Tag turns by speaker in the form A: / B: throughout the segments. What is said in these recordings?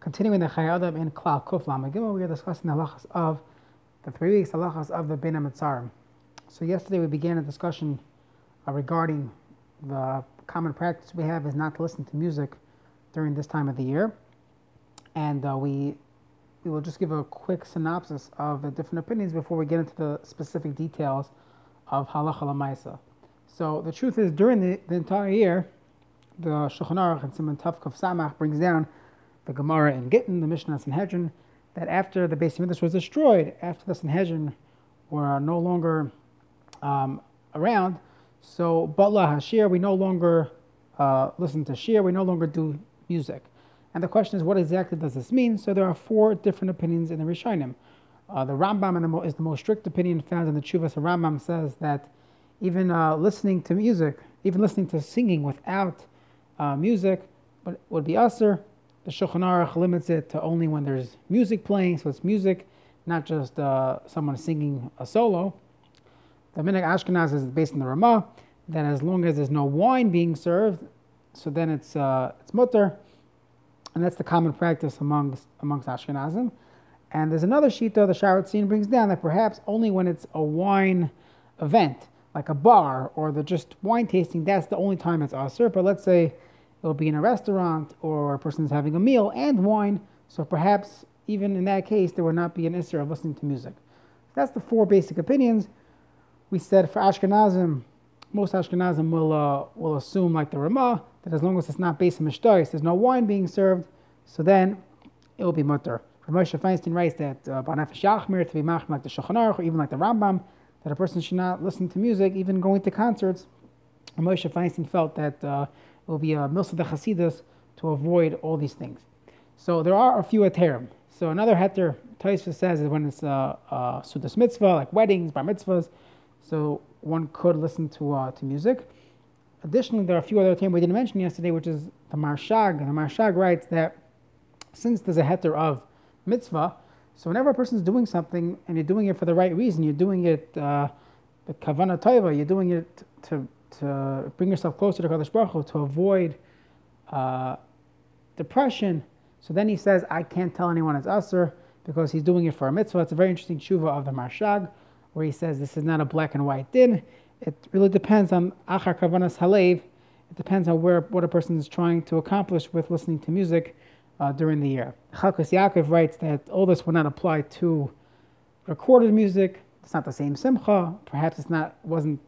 A: Continuing the Chayei Adam in Klal Kuf Lamagimel, we are discussing the halachas of the three weeks halachas of the Bein HaMetzarim. So yesterday we began a discussion uh, regarding the common practice we have is not to listen to music during this time of the year, and uh, we we will just give a quick synopsis of the different opinions before we get into the specific details of halacha lamaisa. So the truth is, during the, the entire year, the Shulchan Aruch and Simon Tavkov Samach brings down the Gemara in Gittin, the Mishnah Sanhedrin, that after the Beis Hamikdash was destroyed, after the Sanhedrin were no longer um, around, so Batla Hashir, we no longer uh, listen to Shir, we no longer do music. And the question is, what exactly does this mean? So there are four different opinions in the Rishonim. Uh, the Rambam the is the most strict opinion found in the Chuvas. The Rambam says that even uh, listening to music, even listening to singing without uh, music, would be usher. The Shulchan Aruch limits it to only when there's music playing, so it's music, not just uh, someone singing a solo. The Minhag Ashkenaz is based on the Ramah that as long as there's no wine being served, so then it's uh, it's mutter, and that's the common practice amongst amongst Ashkenazim. And there's another shita the Sharat brings down that perhaps only when it's a wine event, like a bar or the just wine tasting, that's the only time it's aser. But let's say it'll be in a restaurant or a person is having a meal and wine. So perhaps even in that case, there would not be an issue of listening to music. That's the four basic opinions. We said for Ashkenazim, most Ashkenazim will, uh, will assume, like the Ramah, that as long as it's not based on Mishtois, there's no wine being served, so then it will be mutter. Moshe Feinstein writes that uh, Banafesh Yachmir, to be machmir like the Shulchan Aruch, or even like the Rambam, that a person should not listen to music, even going to concerts. Moshe Feinstein felt that uh, will be a milsa de chasidus to avoid all these things. So there are a few heterim. So another heter, Taisva says, is when it's a, a sudas mitzvah, like weddings, bar mitzvahs. So one could listen to uh, to music. Additionally, there are a few other heterim we didn't mention yesterday, which is the Marshag. The Marshag writes that since there's a heter of mitzvah, so whenever a person is doing something and you're doing it for the right reason, you're doing it uh, the kavana taiva, you're doing it to to bring yourself closer to Kadosh Baruch Hu, to avoid uh, depression. So then he says, I can't tell anyone it's Aser because he's doing it for a mitzvah. It's a very interesting tshuva of the Marshag, where he says this is not a black and white din. It really depends on Achar Kavanas Halev. It depends on where what a person is trying to accomplish with listening to music uh, during the year. Chelkas Yaakov writes that all this would not apply to recorded music. It's not the same simcha. Perhaps it's not wasn't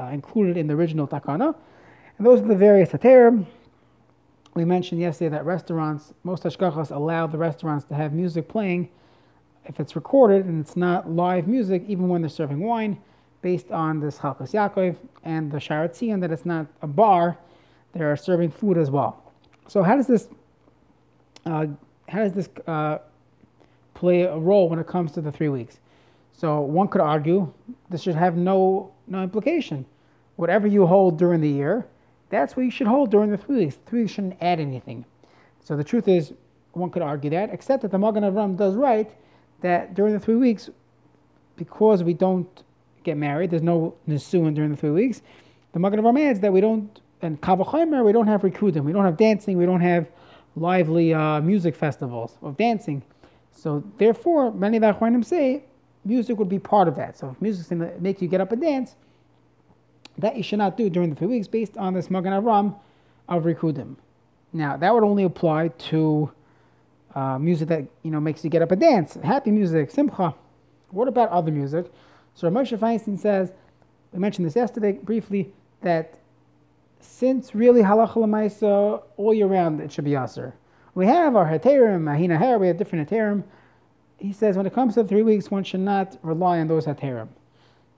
A: uh, included in the original takana. And those are the various heterim. We mentioned yesterday that restaurants, most hashgachas allow the restaurants to have music playing if it's recorded and it's not live music, even when they're serving wine, based on this Chelkas Yaakov and the Sharatzian, that it's not a bar, they're serving food as well. So how does this uh, how does this uh, play a role when it comes to the three weeks? So one could argue this should have no no implication. Whatever you hold during the year, that's what you should hold during the three weeks. Three weeks shouldn't add anything. So the truth is, one could argue that, except that the Magen Avram does write that during the three weeks, because we don't get married, there's no nisuin during the three weeks. The Magen Avram adds that we don't, and Kavachimer, we don't have rikudim, we don't have dancing, we don't have lively uh, music festivals of dancing. So therefore, many of the Achronim say music would be part of that. So if music's going to make you get up and dance, that you should not do during the three weeks based on this Magen Avram of Rikudim. Now, that would only apply to uh, music that you know makes you get up and dance, happy music, simcha. What about other music? So Moshe Feinstein says, we mentioned this yesterday briefly, that since really halacha lemaisa all year round it should be aser. We have our heterim, ahina her, we have different heterim, he says when it comes to three weeks, one should not rely on those heterim.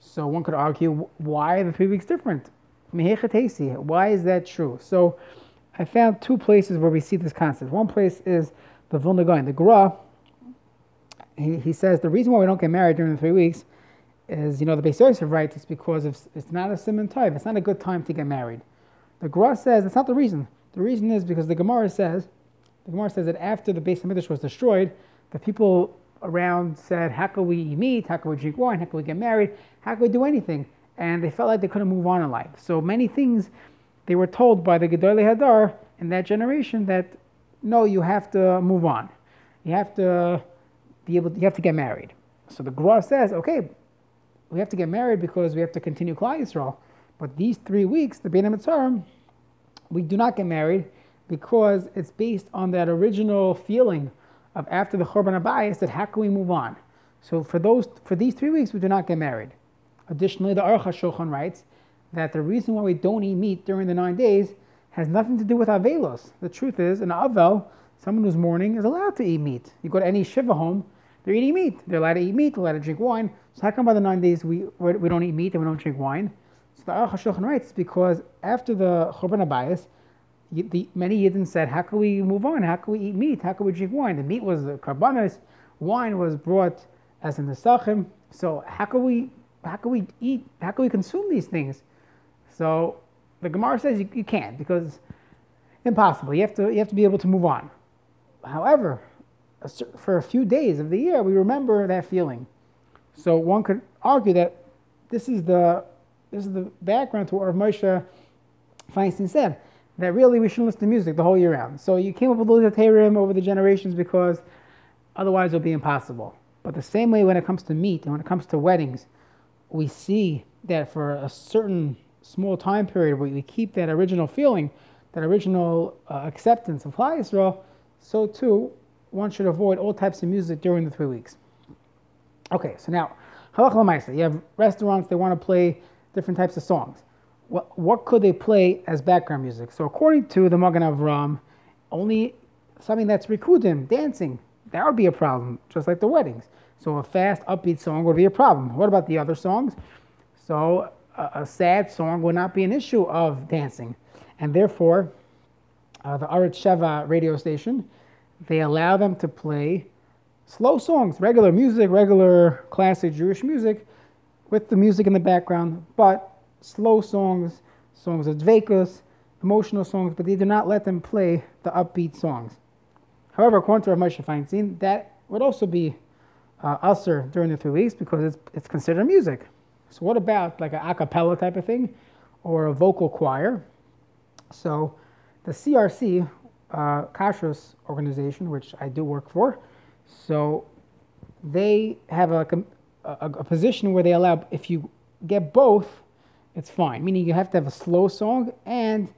A: So one could argue, why are the three weeks different? Why is that true? So I found two places where we see this concept. One place is the Vilna Gaon, the Gra. He, he says the reason why we don't get married during the three weeks is, you know, the Beis Yosef writes it's because of, it's not a simon type. It's not a good time to get married. The Gra says that's not the reason. The reason is because the Gemara says, the Gemara says that after the Beis Hamikdash was destroyed, the people around said, How can we meet? How can we drink wine? How can we get married? How can we do anything? And they felt like they couldn't move on in life. So many things they were told by the Gedolei Hador in that generation that no, you have to move on. You have to be able. To, you have to get married. So the Gra says, okay, we have to get married because we have to continue Klal Yisrael. But these three weeks, the Bein HaMetzarim, we do not get married because it's based on that original feeling of after the Churban HaBayis that how can we move on? So for those for these three weeks, we do not get married. Additionally, the Aruch HaShulchan writes that the reason why we don't eat meat during the nine days has nothing to do with Avelos. The truth is, an Avel, someone who's mourning, is allowed to eat meat. You go to any Shiva home, they're eating meat. They're allowed to eat meat, they're allowed to drink wine. So how come by the nine days we, we don't eat meat and we don't drink wine? So the Aruch HaShulchan writes because after the Churban HaBayis, the, many Yidden said, how can we move on? How can we eat meat? How can we drink wine? The meat was the karbanos, wine was brought as in the sachim. So how can we how can we eat? How can we consume these things? So the Gemara says you, you can't because impossible. You have to you have to be able to move on. However, for a few days of the year, we remember that feeling. So one could argue that this is the this is the background to what Moshe Feinstein said that really we shouldn't listen to music the whole year round. So you came up with the Tehrim over the generations because otherwise it would be impossible. But the same way when it comes to meat and when it comes to weddings, we see that for a certain small time period we keep that original feeling, that original uh, acceptance of Klal Yisrael, so too one should avoid all types of music during the three weeks. Okay, so now, halach you have restaurants, they want to play different types of songs. What, what could they play as background music? So according to the Magen Avram, only something that's rikudim, dancing, that would be a problem, just like the weddings. So a fast, upbeat song would be a problem. What about the other songs? So a, a sad song would not be an issue of dancing. And therefore, uh, the Arutz Sheva radio station, they allow them to play slow songs, regular music, regular classic Jewish music, with the music in the background, but slow songs, songs of dvekus, emotional songs, but they do not let them play the upbeat songs. However, according to Rav Moshe Feinstein, that would also be uh, usher during the three weeks because it's, it's considered music. So what about like an a cappella type of thing or a vocal choir? So the CRC, uh, Kashrus organization, which I do work for, so they have a, a, a position where they allow, if you get both, it's fine. Meaning you have to have a slow song and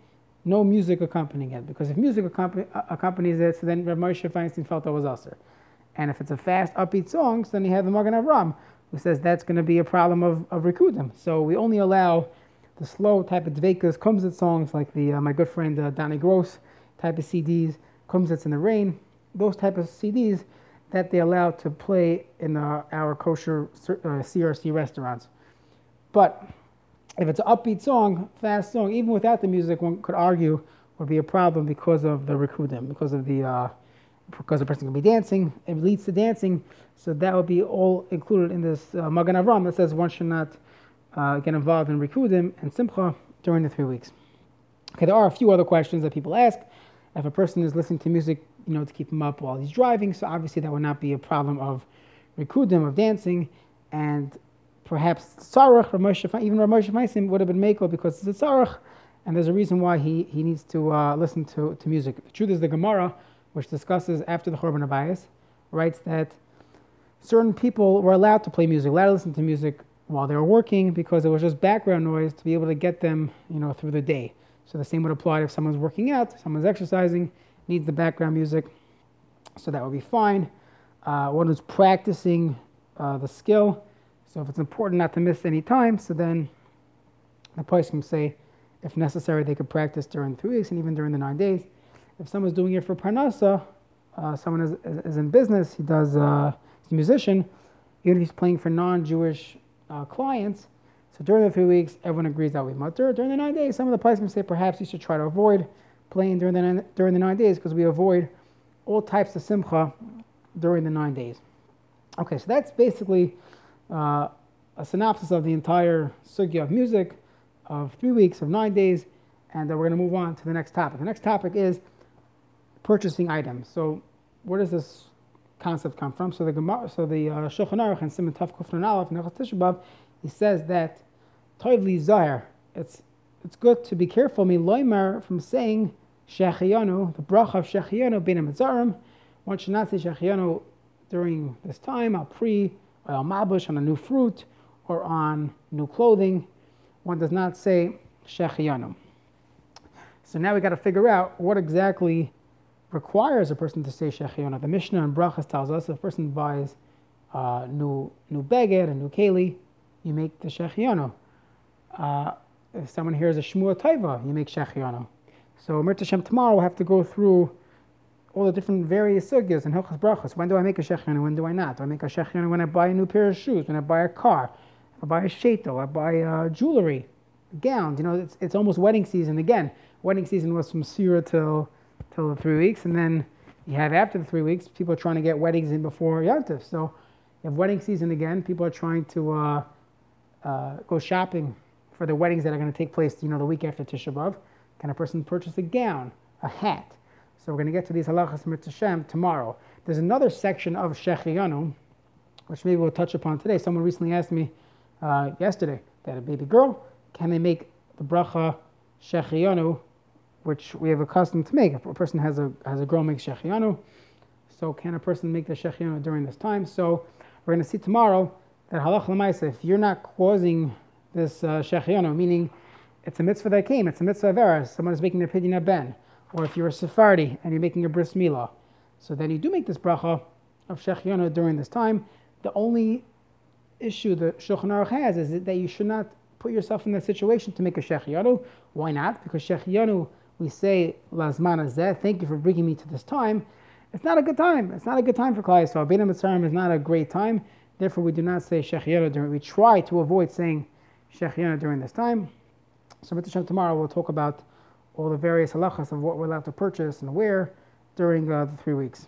A: no music accompanying it. Because if music accompany, accompanies it, so then Rav Moshe Feinstein felt that was usher. And if it's a fast, upbeat song, then you have the Magen Avram, who says that's going to be a problem of, of Rikudim. So we only allow the slow type of Dvekus, Kumzit songs, like the uh, my good friend uh, Gross type of CDs, Kumzits in the Rain, those type of CDs that they allow to play in uh, our kosher uh, CRC restaurants. But if it's an upbeat song, fast song, even without the music, one could argue would be a problem because of the rikudim, because of the uh, because the person can be dancing, it leads to dancing. So that would be all included in this uh, Magen Avram that says one should not uh, get involved in Rikudim and Simcha during the three weeks. Okay, there are a few other questions that people ask. If a person is listening to music, you know, to keep him up while he's driving, so obviously that would not be a problem of Rikudim, of dancing, and perhaps Tzarech, even Ramosh Maisim would have been Mako because it's a Tzarech, and there's a reason why he, he needs to uh, listen to, to music. The truth is the Gemara which discusses after the Churban HaBayis, writes that certain people were allowed to play music, allowed to listen to music while they were working because it was just background noise to be able to get them, you know, through the day. So the same would apply if someone's working out, someone's exercising, needs the background music, so that would be fine. Uh, one who's practicing uh, the skill, so if it's important not to miss any time, so then the can say, if necessary, they could practice during three weeks and even during the nine days if someone's doing it for parnasa, uh, someone is, is, is, in business, he does, uh, he's a musician, even if he's playing for non-Jewish uh, clients, so during the three weeks, everyone agrees that we mutter. During the nine days, some of the places say perhaps you should try to avoid playing during the nine, during the nine days because we avoid all types of simcha during the nine days. Okay, so that's basically uh, a synopsis of the entire sugya of music of three weeks of nine days, and then we're going to move on to the next topic. The next topic is purchasing items. So where does this concept come from? So the Gemara, so the uh, Shulchan Aruch and Simon Tav Kufran Aleph Nechas he says that Toivli Zahir. It's it's good to be careful, me loimer, from saying Shechianu, the bracha of Shechianu bin Mitzarim. One should not say Shechianu during this time, pri, or al mabush, on a new fruit, or on new clothing. One does not say Shechianu. So now we got to figure out what exactly requires a person to say Shechianu. The Mishnah in Brachas tells us if a person buys uh, new new beged, a new keli, you make the Shechianu. Uh, if someone hears a Shmua Taiva, you make Shechianu. So Mir Hashem tomorrow we'll have to go through all the different various sugyas and hilchas brachas. When do I make a shechianu? When do I not? Do I make a shechianu when I buy a new pair of shoes? When I buy a car? I buy a sheto? I buy uh, jewelry, gowns. You know, it's, it's almost wedding season again. Wedding season was from Sira till till the three weeks, and then you have after the three weeks, people are trying to get weddings in before Yontif. So you have wedding season again. People are trying to uh, uh, go shopping for the weddings that are going to take place. You know, the week after Tisha B'av. Can a person purchase a gown, a hat? So we're going to get to these halachas mitzvah tomorrow. There's another section of Shechianu, which maybe we'll touch upon today. Someone recently asked me uh, yesterday that a baby girl, can they make the bracha Shechianu, which we have accustomed to make? If a person has a, has a girl make Shechianu, so can a person make the Shechianu during this time? So we're going to see tomorrow that halach l'maisa, if you're not causing this uh, Shechianu, meaning it's a mitzvah that came. It's a mitzvah of error. Someone is making their pidyon ben. Or if you're a Sephardi and you're making a bris milah. So then you do make this bracha of Shechianu during this time. The only issue that Shulchan Aruch has is that you should not put yourself in that situation to make a Shechianu. Why not? Because Shechianu, we say, Lazman azeh, thank you for bringing me to this time. It's not a good time. It's not a good time for Klal Yisrael. Bein HaMetzarim is not a great time. Therefore, we do not say Shechianu during. We try to avoid saying Shechianu during this time. So, tomorrow we'll talk about all the various halachas of what we're allowed to purchase and where during uh, the three weeks.